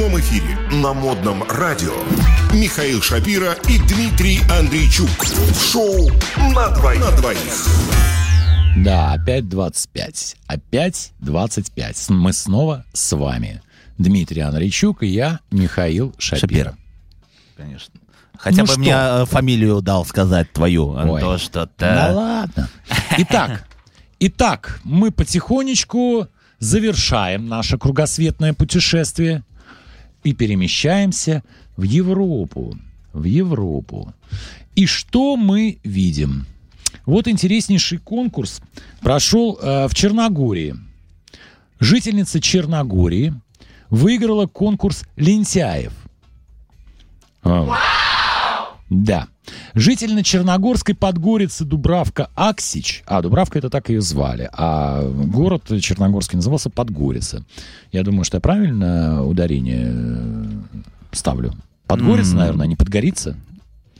прямом эфире на модном радио Михаил Шапира и Дмитрий Андрейчук. В шоу «На двоих». На двоих. Да, опять 25. Опять 25. Мы снова с вами. Дмитрий Андрейчук и я, Михаил Шапира. Шапира. Конечно. Хотя Ну бы что? мне э, фамилию дал сказать твою, а Ой. то что-то... Да ладно. Итак, итак, мы потихонечку завершаем наше кругосветное путешествие и перемещаемся в Европу. В Европу. И что мы видим? Вот интереснейший конкурс прошел э, в Черногории. Жительница Черногории выиграла конкурс лентяев. А. Да. Житель на Черногорской Подгорице Дубравка Аксич. А, Дубравка это так ее звали. А город Черногорский назывался Подгорица. Я думаю, что я правильно ударение э, ставлю. Подгорица, М. наверное, а не Подгорица.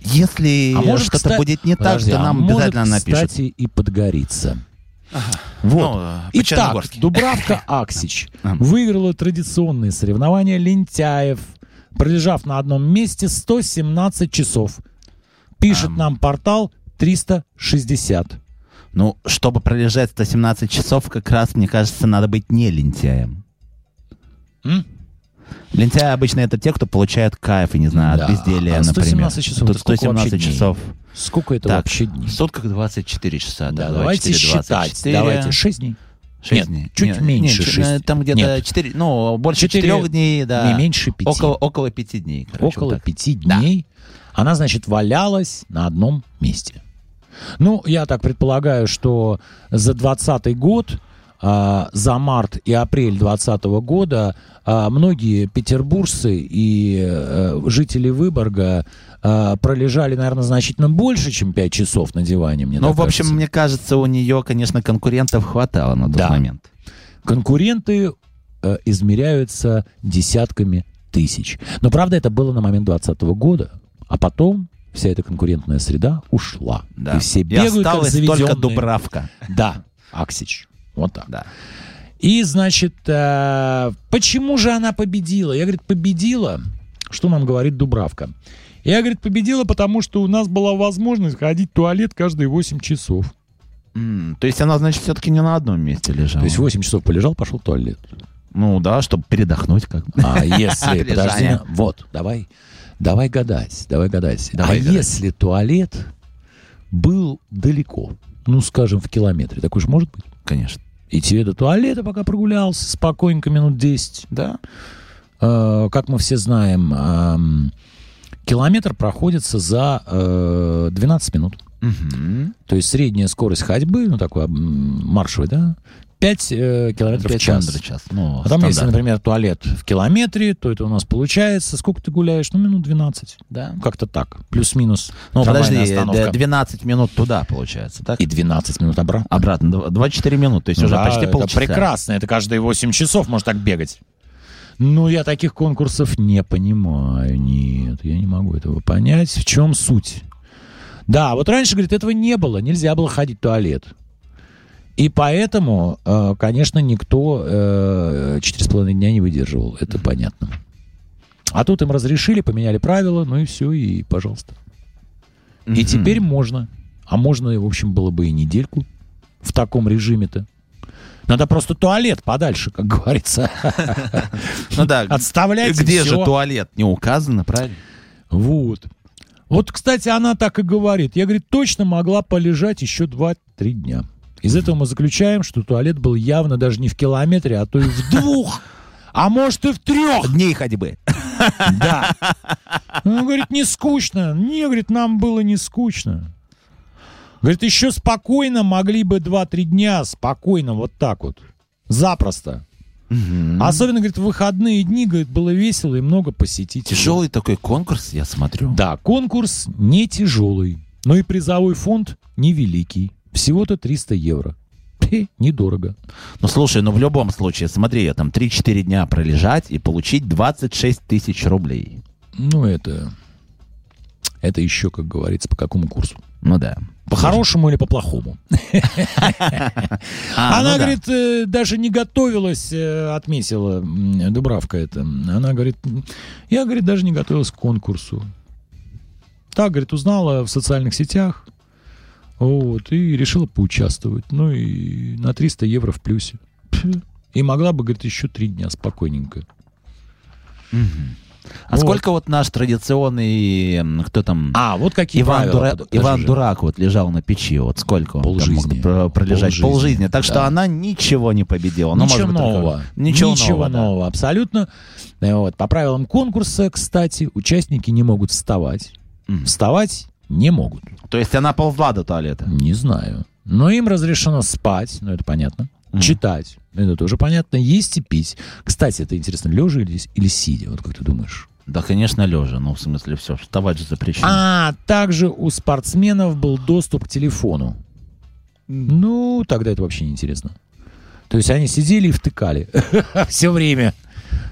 Если А может, что-то кста- будет не Подожди, так, то а нам может, обязательно напишут. кстати, и Подгорится. Вот. Ну, э, Итак. Дубравка Аксич А. выиграла традиционные соревнования лентяев, пролежав на одном месте 117 часов. Пишет Ам. нам портал 360. Ну, чтобы пролежать 117 часов, как раз, мне кажется, надо быть не лентяем. М? Лентяи обычно это те, кто получают кайф, и не знаю, Да, от безделия, а 117 например. часов Тут это сколько 117 вообще дней? часов. Сколько это Так, вообще дней? В сутках 24 часа, да. Да, давайте 24, считать. 24. Давайте 6 дней. Шесть Нет, дней. чуть Нет, меньше нет, шести. Там где-то Нет. 4, ну, больше Четыре- 4 дней, да. Не меньше пяти. Около, около 5 дней. короче, Около вот так. пяти дней она, значит, валялась на одном месте. Ну, я так предполагаю, что за 20 год, за март и апрель 2020 года а, многие петербуржцы и э, жители Выборга а, пролежали, наверное, значительно больше, чем 5 часов на диване, мне Ну, в общем, кажется. мне кажется, у нее, конечно, конкурентов хватало на тот Да. момент. Конкуренты э, измеряются десятками тысяч. Но, правда, это было на момент 2020 года. А потом вся эта конкурентная среда ушла. Да. И все И бегают, как осталась только заведенные. Дубравка. Да, Аксич. Вот так. Да. И, значит, э, почему же она победила? Я, говорит, победила, что нам говорит Дубравка. Я, говорит, победила, потому что у нас была возможность ходить в туалет каждые 8 часов. М, То есть она, значит, все-таки не на одном месте лежала. То есть 8 часов полежал, пошел в туалет. Ну да, чтобы передохнуть как бы. А если, подожди, вот, давай, давай гадать, давай гадать. Давай а гадать. если туалет был далеко, ну, скажем, в километре, такой же может быть? Конечно. И тебе до туалета пока прогулялся спокойненько минут 10. Да. Э, как мы все знаем, эм, километр проходится за э, 12 минут. Мгм. То есть средняя скорость ходьбы, ну, такой маршевый, да, 5 э, километров в Пять час. в час. Ну, А там, если, например, туалет в километре, то это у нас получается, сколько ты гуляешь? Ну, минут 12. Да. Как-то так. Плюс-минус. Ну, подожди, остановка. д- 12 минут туда, получается, так? И 12 минут обратно. Обратно, дв- 24 минуты, то есть Ну уже да, почти это полчаса. прекрасно. Это каждые 8 часов можно так бегать. Ну, я таких конкурсов не понимаю. Нет, я не могу этого понять. В чем суть? Да, вот раньше, говорит, этого не было. Нельзя было ходить в туалет. И поэтому, э, конечно, никто э, четыре с половиной дня не выдерживал. Это понятно. А тут им разрешили, поменяли правила, ну и все, и пожалуйста. И теперь можно. А можно, в общем, было бы и недельку в таком режиме-то. Надо просто туалет подальше, как говорится. Ну да, Отставляйте где же туалет? Не указано, правильно? Вот. Вот, кстати, она так и говорит. Я, говорит, точно могла полежать еще 2-3 дня. Из этого мы заключаем, что туалет был явно даже не в километре, а то и в двух, а может и в трех. Дней ходьбы. Да. Ну, говорит, не скучно. Не, говорит, нам было не скучно. Говорит, еще спокойно могли бы 2-3 дня, спокойно, вот так вот. Запросто. Мгм. Особенно, говорит, в выходные дни, говорит, было весело и много посетителей. Тяжелый такой конкурс, я смотрю. Да, конкурс не тяжелый, но и призовой фонд невеликий. Всего-то 300 евро. Хе, недорого. Ну слушай, ну в любом случае, смотри, я там 3-4 дня пролежать и получить 26 тысяч рублей. Ну, это... Это еще, как говорится, по какому курсу? Ну да. По-хорошему или по-плохому? А, Она, ну говорит, э, даже не готовилась, э, отметила Дубравка это. Она говорит, я, говорит, даже не готовилась к конкурсу. Так, говорит, узнала в социальных сетях, вот, и решила поучаствовать. Ну и на 300 евро в плюсе. И могла бы, говорит, еще три дня спокойненько. А Вот. сколько вот наш традиционный, кто там, А, вот какие Иван, правила. Дура- Иван же. Дурак вот лежал на печи, вот сколько он там Полжизни. мог пролежать? Полжизни, Полжизни. Так что да. она ничего не победила. Ну, Ничего может быть, только- нового. Ничего, Ничего нового, да. нового, абсолютно. Э, Вот. По правилам конкурса, кстати, участники не могут вставать. Мгм. Вставать не могут. То есть она ползла до туалета. Не знаю. Но им разрешено спать, ну это понятно. Мгм. Читать, это тоже понятно. Есть и пить. Кстати, это интересно, лежа или, или сидя, вот как ты думаешь? Да, конечно, лежа. Ну, в смысле, все, вставать же запрещено. А также у спортсменов был доступ к телефону. Ну, тогда это вообще не интересно. То есть они сидели и втыкали. Все время.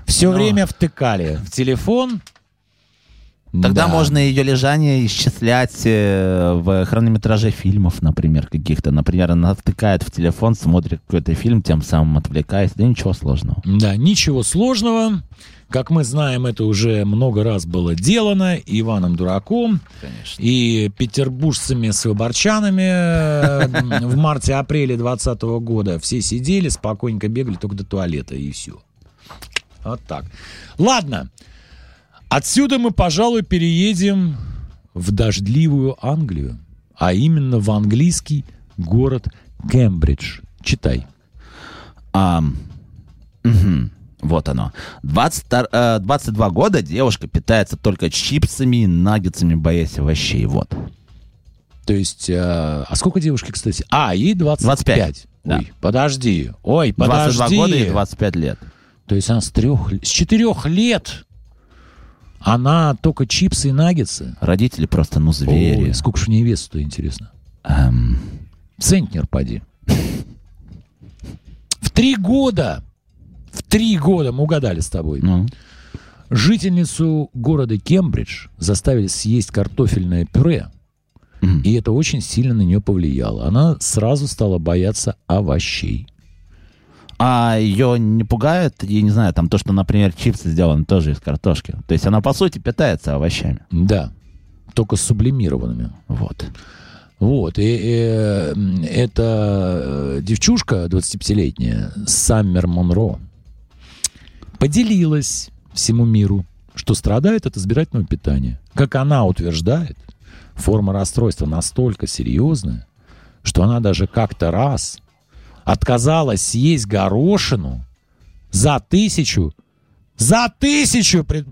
Все Ну. время втыкали в телефон. Тогда Да. можно ее лежание исчислять э, в хронометраже фильмов, например, каких-то. Например, она втыкает в телефон, смотрит какой-то фильм, тем самым отвлекаясь. Да ничего сложного. Да, ничего сложного. Как мы знаем, это уже много раз было делано Иваном Дураком, Конечно. и петербуржцами с выборчанами э, в марте-апреле 2020 года. Все сидели, спокойненько бегали только до туалета, и все. Вот так. Ладно. Отсюда мы, пожалуй, переедем в дождливую Англию, а именно в английский город Кембридж. Читай. А, мгм, вот оно. 22, э, 22 года девушка питается только чипсами и наггетсами, боясь овощей. Вот. То есть, э, а сколько девушки, кстати? А, ей 25. 25, да. Ой, подожди. Ой, подожди. 22 года и 25 лет. То есть она с трех, с четырех лет она только чипсы и наггетсы. Родители просто, ну, звери. Ой, сколько ж у нее весу-то, интересно. Эм, Центнер, поди. В три года, в три года, мы угадали с тобой, ну, жительницу города Кембридж заставили съесть картофельное пюре, Мгм. и это очень сильно на нее повлияло. Она сразу стала бояться овощей. А ее не пугает, я не знаю, там то, что, например, чипсы сделаны тоже из картошки. То есть она, по сути, питается овощами. Да, только сублимированными. Вот. Вот, и, э, м, эта э, девчушка 25-летняя, Саммер Монро, поделилась всему миру, что страдает от избирательного питания. Как она утверждает, форма расстройства настолько серьезная, что она даже как-то раз отказалась съесть горошину за тысячу, за тысячу, пред-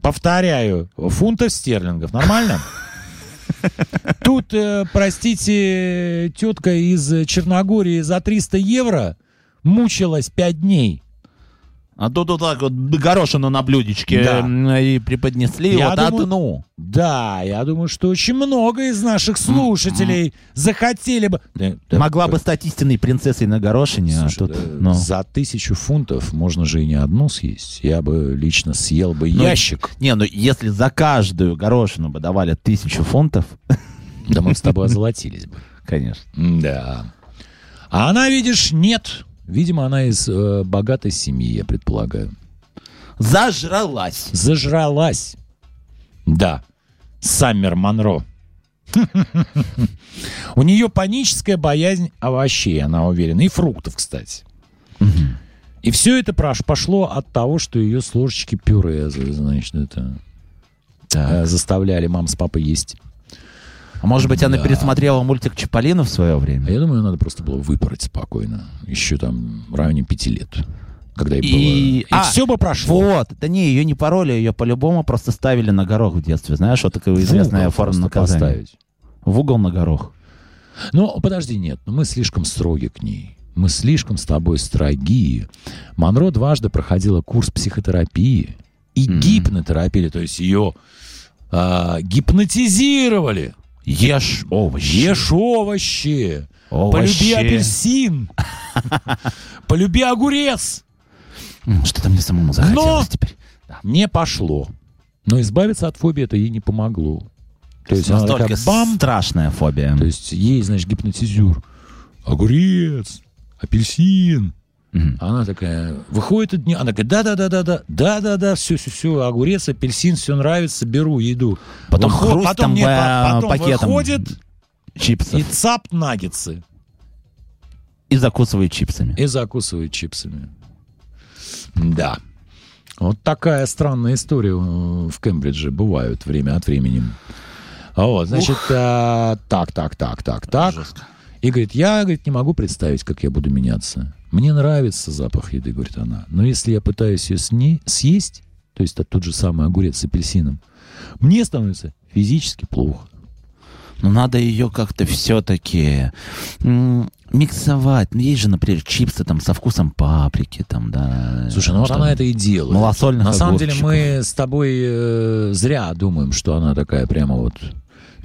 повторяю, фунтов стерлингов. Нормально? Тут, э, простите, тетка из Черногории за 300 евро мучилась 5 дней. А тут вот так вот горошину на блюдечке Да. и преподнесли, Я вот думаю- одну. Да, я думаю, что очень много из наших слушателей захотели бы... Да, да, Могла как- бы стать истинной принцессой на горошине, Слушай, а тут... да, ну. За тысячу фунтов можно же и не одну съесть. Я бы лично съел бы Ну, ящик. Не, ну если за каждую горошину бы давали тысячу фунтов, Да мы с тобой озолотились бы. конечно. Да. А она, видишь, нет. Видимо, она из э, богатой семьи, я предполагаю. Зажралась. Зажралась. Да. Саммер Монро. У нее паническая боязнь овощей, она уверена. И фруктов, кстати. И все это пошло от того, что ее с ложечки пюре, значит, это, э, заставляли мам с папой есть. А может быть, она Да. пересмотрела мультик Чиполлино в свое А время? я думаю, надо просто было выпороть спокойно. Еще там в районе пяти лет. Когда ей И- было... И а, все бы прошло. Вот, да не, ее не пароли, ее по-любому просто ставили на горох в детстве. Знаешь, вот такая известная форма наказания. поставить. В угол на горох. Ну, подожди, нет, ну мы слишком строги к ней. Мы слишком с тобой строги. Монро дважды проходила курс психотерапии и Мгм. гипнотерапии, то есть ее а, гипнотизировали. Ешь овощи. Ешь овощи, овощи. полюби апельсин, полюби огурец. Что-то мне самому захотелось теперь. Не пошло. Но избавиться от фобии это ей не помогло. То есть Настолько такая бам, страшная фобия. то есть ей, значит, гипнотизер. Огурец, апельсин. А Она такая, выходит от нее, она такая, да-да-да-да-да, да-да-да, все-все-все, огурец, апельсин, все нравится, беру, еду. Потом Выход- хруст потом, там нет, по- по- потом пакетом выходит чипсов. и И, цап наггетсы закусывает чипсами. и закусывает чипсами. Да. Вот такая странная история э, в Кембридже бывают время от времени. Вот, значит, а, так, так, так, так, так. Жестко. И говорит, я, говорит, не могу представить, как я буду меняться. Мне нравится запах еды, говорит она. Но если я пытаюсь ее сне- съесть, то есть тот же самый огурец с апельсином, мне становится физически плохо. Но надо ее как-то все-таки миксовать. Ну, есть же, например, чипсы там со вкусом паприки, там, да. Слушай, ну вот она это и делает. малосольных На самом деле мы с тобой э, зря думаем, что она такая прямо вот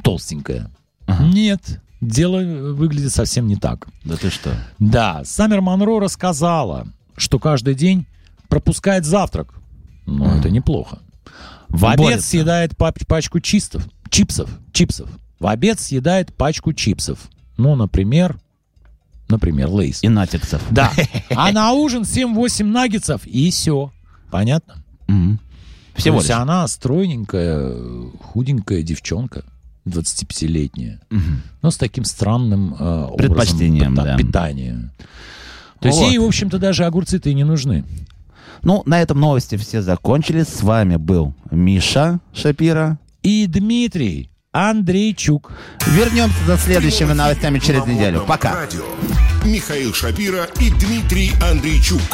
толстенькая. Ага. Нет, дело выглядит совсем не так. Да ты что? Да, Саммер Монро рассказала, что каждый день пропускает завтрак. Мгм. это неплохо. В обед съедает пачку чистов, чипсов, чипсов. В обед съедает пачку чипсов. Ну, например, например, лейс. И натиксов. Да. А на ужин 7-8 наггетсов и все. Понятно? Мгм. Всего То есть лишь. она стройненькая, худенькая девчонка, 25-летняя, Мгм. но с таким странным э, образом Предпочтением, пита- да. питания. То есть Вот. ей, в общем-то, даже огурцы-то и не нужны. Ну, на этом новости все закончились. С вами был Миша Шапира. И Дмитрий Андрейчук. Вернемся за следующими новостями через неделю. Пока. Радио. Михаил Шапира и Дмитрий Андрейчук.